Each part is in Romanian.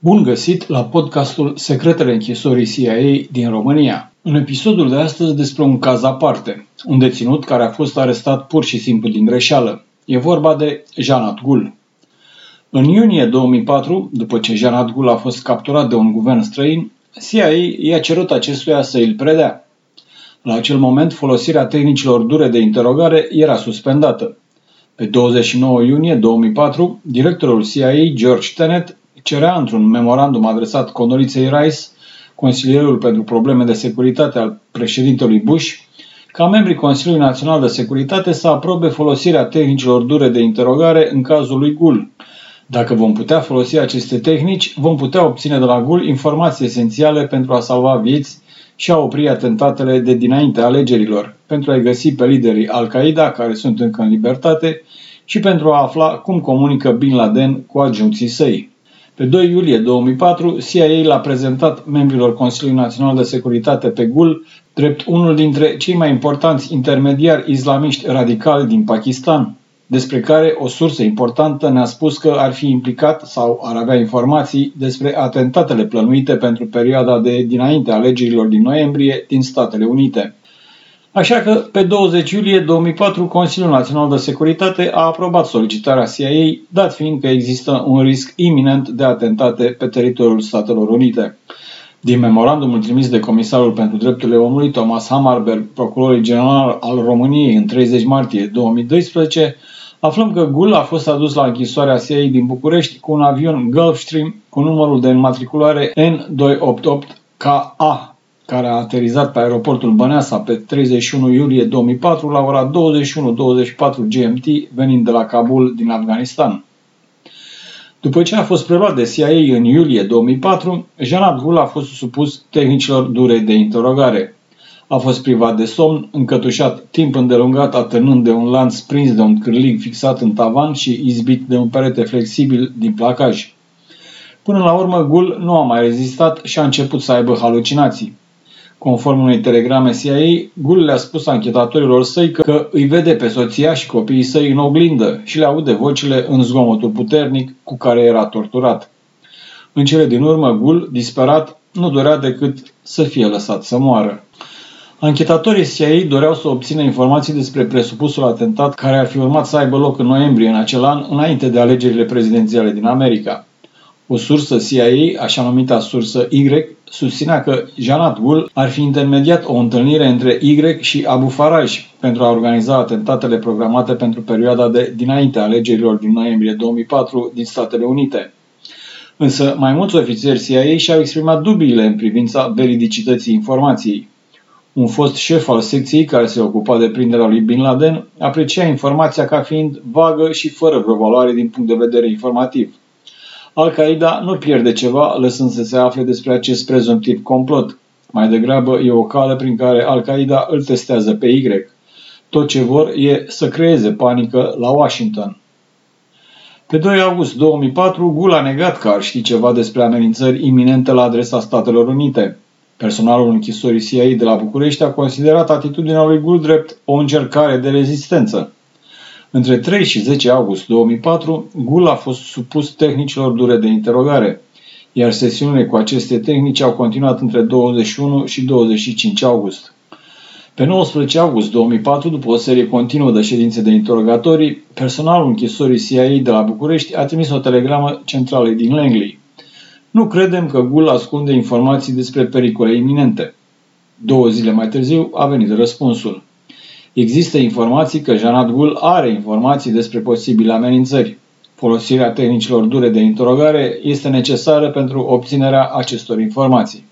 Bun găsit la podcastul Secretele închisorii CIA din România. În episodul de astăzi despre un caz aparte, un deținut care a fost arestat pur și simplu din greșeală. E vorba de Janat Gul. În iunie 2004, după ce Janat Gul a fost capturat de un guvern străin, CIA i-a cerut acestuia să îl predea. La acel moment, folosirea tehnicilor dure de interogare era suspendată. Pe 29 iunie 2004, directorul CIA, George Tenet, cerea într-un memorandum adresat Condoleezei Rice, consilierul pentru probleme de securitate al președintelui Bush, ca membrii Consiliului Național de Securitate să aprobe folosirea tehnicilor dure de interogare în cazul lui Gul. Dacă vom putea folosi aceste tehnici, vom putea obține de la Gul informații esențiale pentru a salva vieți și a opri atentatele de dinainte alegerilor, pentru a-i găsi pe liderii Al-Qaeda, care sunt încă în libertate, și pentru a afla cum comunică Bin Laden cu adjuncții săi. Pe 2 iulie 2004, CIA l-a prezentat membrilor Consiliului Național de Securitate pe GUL drept unul dintre cei mai importanți intermediari islamiști radicali din Pakistan, despre care o sursă importantă ne-a spus că ar fi implicat sau ar avea informații despre atentatele plănuite pentru perioada de dinainte alegerilor din noiembrie din Statele Unite. Așa că, pe 20 iulie 2004, Consiliul Național de Securitate a aprobat solicitarea CIA, dat fiind că există un risc iminent de atentate pe teritoriul Statelor Unite. Din memorandumul trimis de Comisarul pentru Drepturile Omului, Thomas Hammarberg, procurorul general al României, în 30 martie 2012, aflăm că Gul a fost adus la închisoarea CIA din București cu un avion Gulfstream cu numărul de înmatriculare N288KA care a aterizat pe aeroportul Băneasa pe 31 iulie 2004 la ora 21.24 GMT, venind de la Kabul din Afganistan. După ce a fost preluat de CIA în iulie 2004, Jean Abdul a fost supus tehnicilor dure de interogare. A fost privat de somn, încătușat timp îndelungat atârnând de un lanț prins de un cârlig fixat în tavan și izbit de un perete flexibil din placaj. Până la urmă, Gul nu a mai rezistat și a început să aibă halucinații. Conform unei telegrame CIA, Gul le-a spus anchetatorilor săi că îi vede pe soția și copiii săi în oglindă și le aude vocile în zgomotul puternic cu care era torturat. În cele din urmă, Gul, disperat, nu dorea decât să fie lăsat să moară. Anchetatorii CIA doreau să obțină informații despre presupusul atentat care ar fi urmat să aibă loc în noiembrie în acel an, înainte de alegerile prezidențiale din America. O sursă CIA, așa numita sursă Y, susținea că Janat Gul ar fi intermediat o întâlnire între Y și Abu Faraj pentru a organiza atentatele programate pentru perioada de dinainte alegerilor din noiembrie 2004 din Statele Unite. Însă mai mulți ofițeri CIA și-au exprimat dubiile în privința veridicității informației. Un fost șef al secției care se ocupa de prinderea lui Bin Laden aprecia informația ca fiind vagă și fără vreo valoare din punct de vedere informativ. Al-Qaeda nu pierde ceva lăsând să se afle despre acest prezumtiv complot. Mai degrabă e o cale prin care Al-Qaeda îl testează pe Y. Tot ce vor e să creeze panică la Washington. Pe 2 august 2004, Gul a negat că ar ști ceva despre amenințări iminente la adresa Statelor Unite. Personalul închisorii CIA de la București a considerat atitudinea lui Gul drept o încercare de rezistență. Între 3 și 10 august 2004, Gul a fost supus tehnicilor dure de interogare, iar sesiunile cu aceste tehnici au continuat între 21 și 25 august. Pe 19 august 2004, după o serie continuă de ședințe de interogatorii, personalul închisorii CIA de la București a trimis o telegramă centralei din Langley. Nu credem că Gul ascunde informații despre pericole iminente. Două zile mai târziu a venit răspunsul. Există informații că Janat Gul are informații despre posibile amenințări. Folosirea tehnicilor dure de interogare este necesară pentru obținerea acestor informații.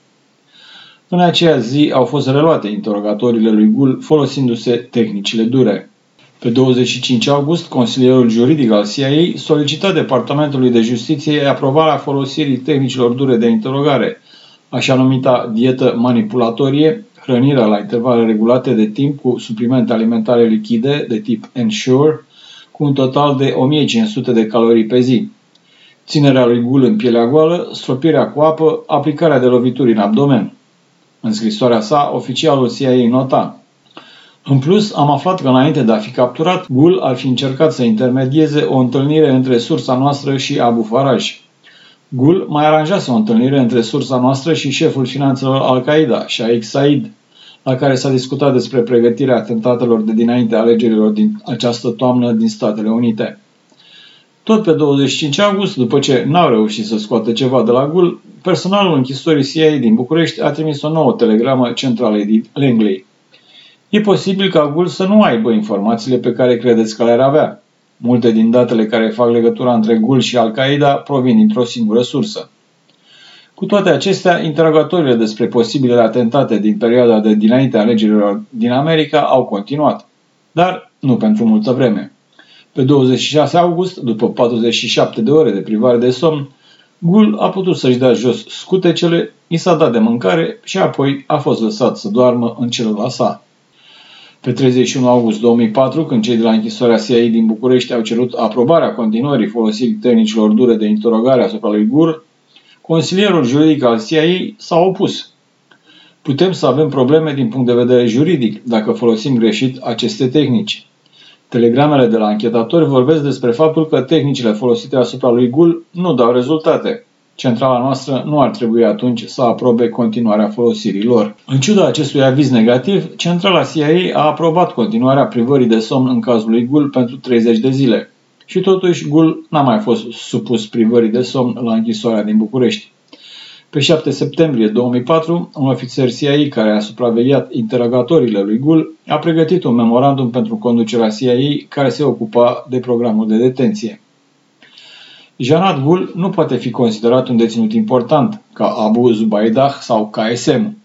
În aceea zi au fost reluate interogatoriile lui Gul folosindu-se tehnicile dure. Pe 25 august, consilierul juridic al CIA solicita Departamentului de Justiție aprobarea folosirii tehnicilor dure de interogare, așa numita dietă manipulatorie, hrănirea la intervale regulate de timp cu suplimente alimentare lichide de tip Ensure, cu un total de 1500 de calorii pe zi. Ținerea lui gul în pielea goală, stropirea cu apă, aplicarea de lovituri în abdomen. În scrisoarea sa, oficialul CIA nota în plus, am aflat că înainte de a fi capturat, Gul ar fi încercat să intermedieze o întâlnire între sursa noastră și Abu Faraj. Gul mai aranjase o întâlnire între sursa noastră și șeful finanțelor Al-Qaeda, Sheikh Said, la care s-a discutat despre pregătirea atentatelor de dinainte alegerilor din această toamnă din Statele Unite. Tot pe 25 august, după ce n-au reușit să scoată ceva de la gul, personalul închisorii CIA din București a trimis o nouă telegramă centralei Langley. E posibil ca gul să nu aibă informațiile pe care credeți că le-ar avea. Multe din datele care fac legătura între GUL și Al-Qaeda provin dintr-o singură sursă. Cu toate acestea, interogatorile despre posibilele atentate din perioada de dinainte alegerilor din America au continuat, dar nu pentru multă vreme. Pe 26 august, după 47 de ore de privare de somn, Gul a putut să-și dea jos scutecele, i s-a dat de mâncare și apoi a fost lăsat să doarmă în celula sa. Pe 31 august 2004, când cei de la închisoarea CIA din București au cerut aprobarea continuării folosirii tehnicilor dure de interogare asupra lui Gur, consilierul juridic al CIA s-a opus. Putem să avem probleme din punct de vedere juridic dacă folosim greșit aceste tehnici. Telegramele de la anchetatori vorbesc despre faptul că tehnicile folosite asupra lui Gul nu dau rezultate. Centrala noastră nu ar trebui atunci să aprobe continuarea folosirii lor. În ciuda acestui aviz negativ, centrala CIA a aprobat continuarea privării de somn în cazul lui Gul pentru 30 de zile. Și totuși, Gul n-a mai fost supus privării de somn la închisoarea din București. Pe 7 septembrie 2004, un ofițer CIA care a supravegheat interogatorile lui Gul a pregătit un memorandum pentru conducerea CIA care se ocupa de programul de detenție. Janat Gul nu poate fi considerat un deținut important, ca Abu Zubaydah sau KSM.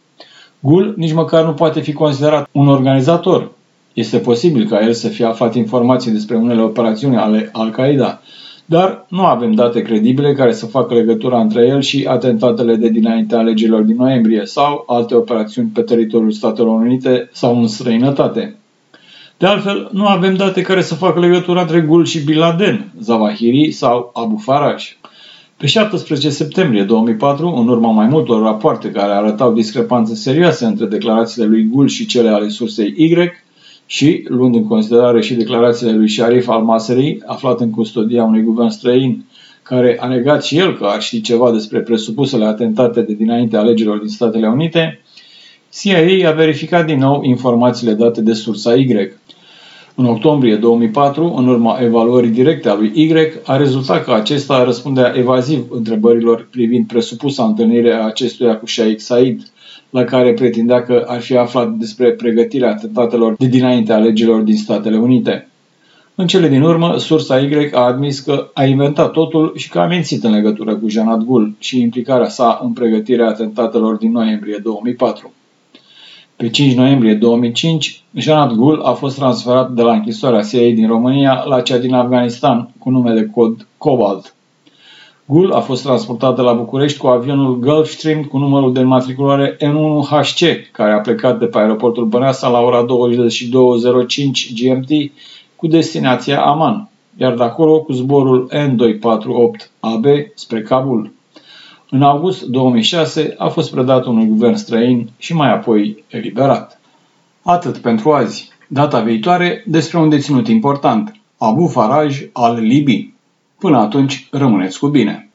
Gul nici măcar nu poate fi considerat un organizator. Este posibil ca el să fie aflat informații despre unele operațiuni ale Al-Qaeda, dar nu avem date credibile care să facă legătura între el și atentatele de dinainte alegerilor din noiembrie sau alte operațiuni pe teritoriul Statelor Unite sau în străinătate. De altfel, nu avem date care să facă legătura între Gul și Bin Laden, Zawahiri sau Abu Faraj. Pe 17 septembrie 2004, în urma mai multor rapoarte care arătau discrepanțe serioase între declarațiile lui Gul și cele ale sursei Y, și, luând în considerare și declarațiile lui Sharif al-Masri, aflat în custodia unui guvern străin, care a negat și el că ar ști ceva despre presupusele atentate de dinainte alegerilor din Statele Unite, CIA a verificat din nou informațiile date de sursa Y. În octombrie 2004, în urma evaluării directe a lui Y, a rezultat că acesta răspundea evaziv întrebărilor privind presupusa întâlnire a acestuia cu Sheikh Said, la care pretindea că ar fi aflat despre pregătirea atentatelor de dinainte alegerilor din Statele Unite. În cele din urmă, sursa Y a admis că a inventat totul și că a mințit în legătură cu Janat Gul și implicarea sa în pregătirea atentatelor din noiembrie 2004. Pe 5 noiembrie 2005, Janat Gul a fost transferat de la închisoarea CIA din România la cea din Afganistan cu nume de cod Cobalt. Gul a fost transportat de la București cu avionul Gulfstream cu numărul de înmatriculare N1HC, care a plecat de pe aeroportul Băneasa la ora 22.05 GMT cu destinația Aman, iar de acolo cu zborul N248AB spre Kabul. În august 2006 a fost predat unui guvern străin și mai apoi eliberat. Atât pentru azi. Data viitoare despre un deținut important, Abu Faraj al Libii. Până atunci, rămâneți cu bine!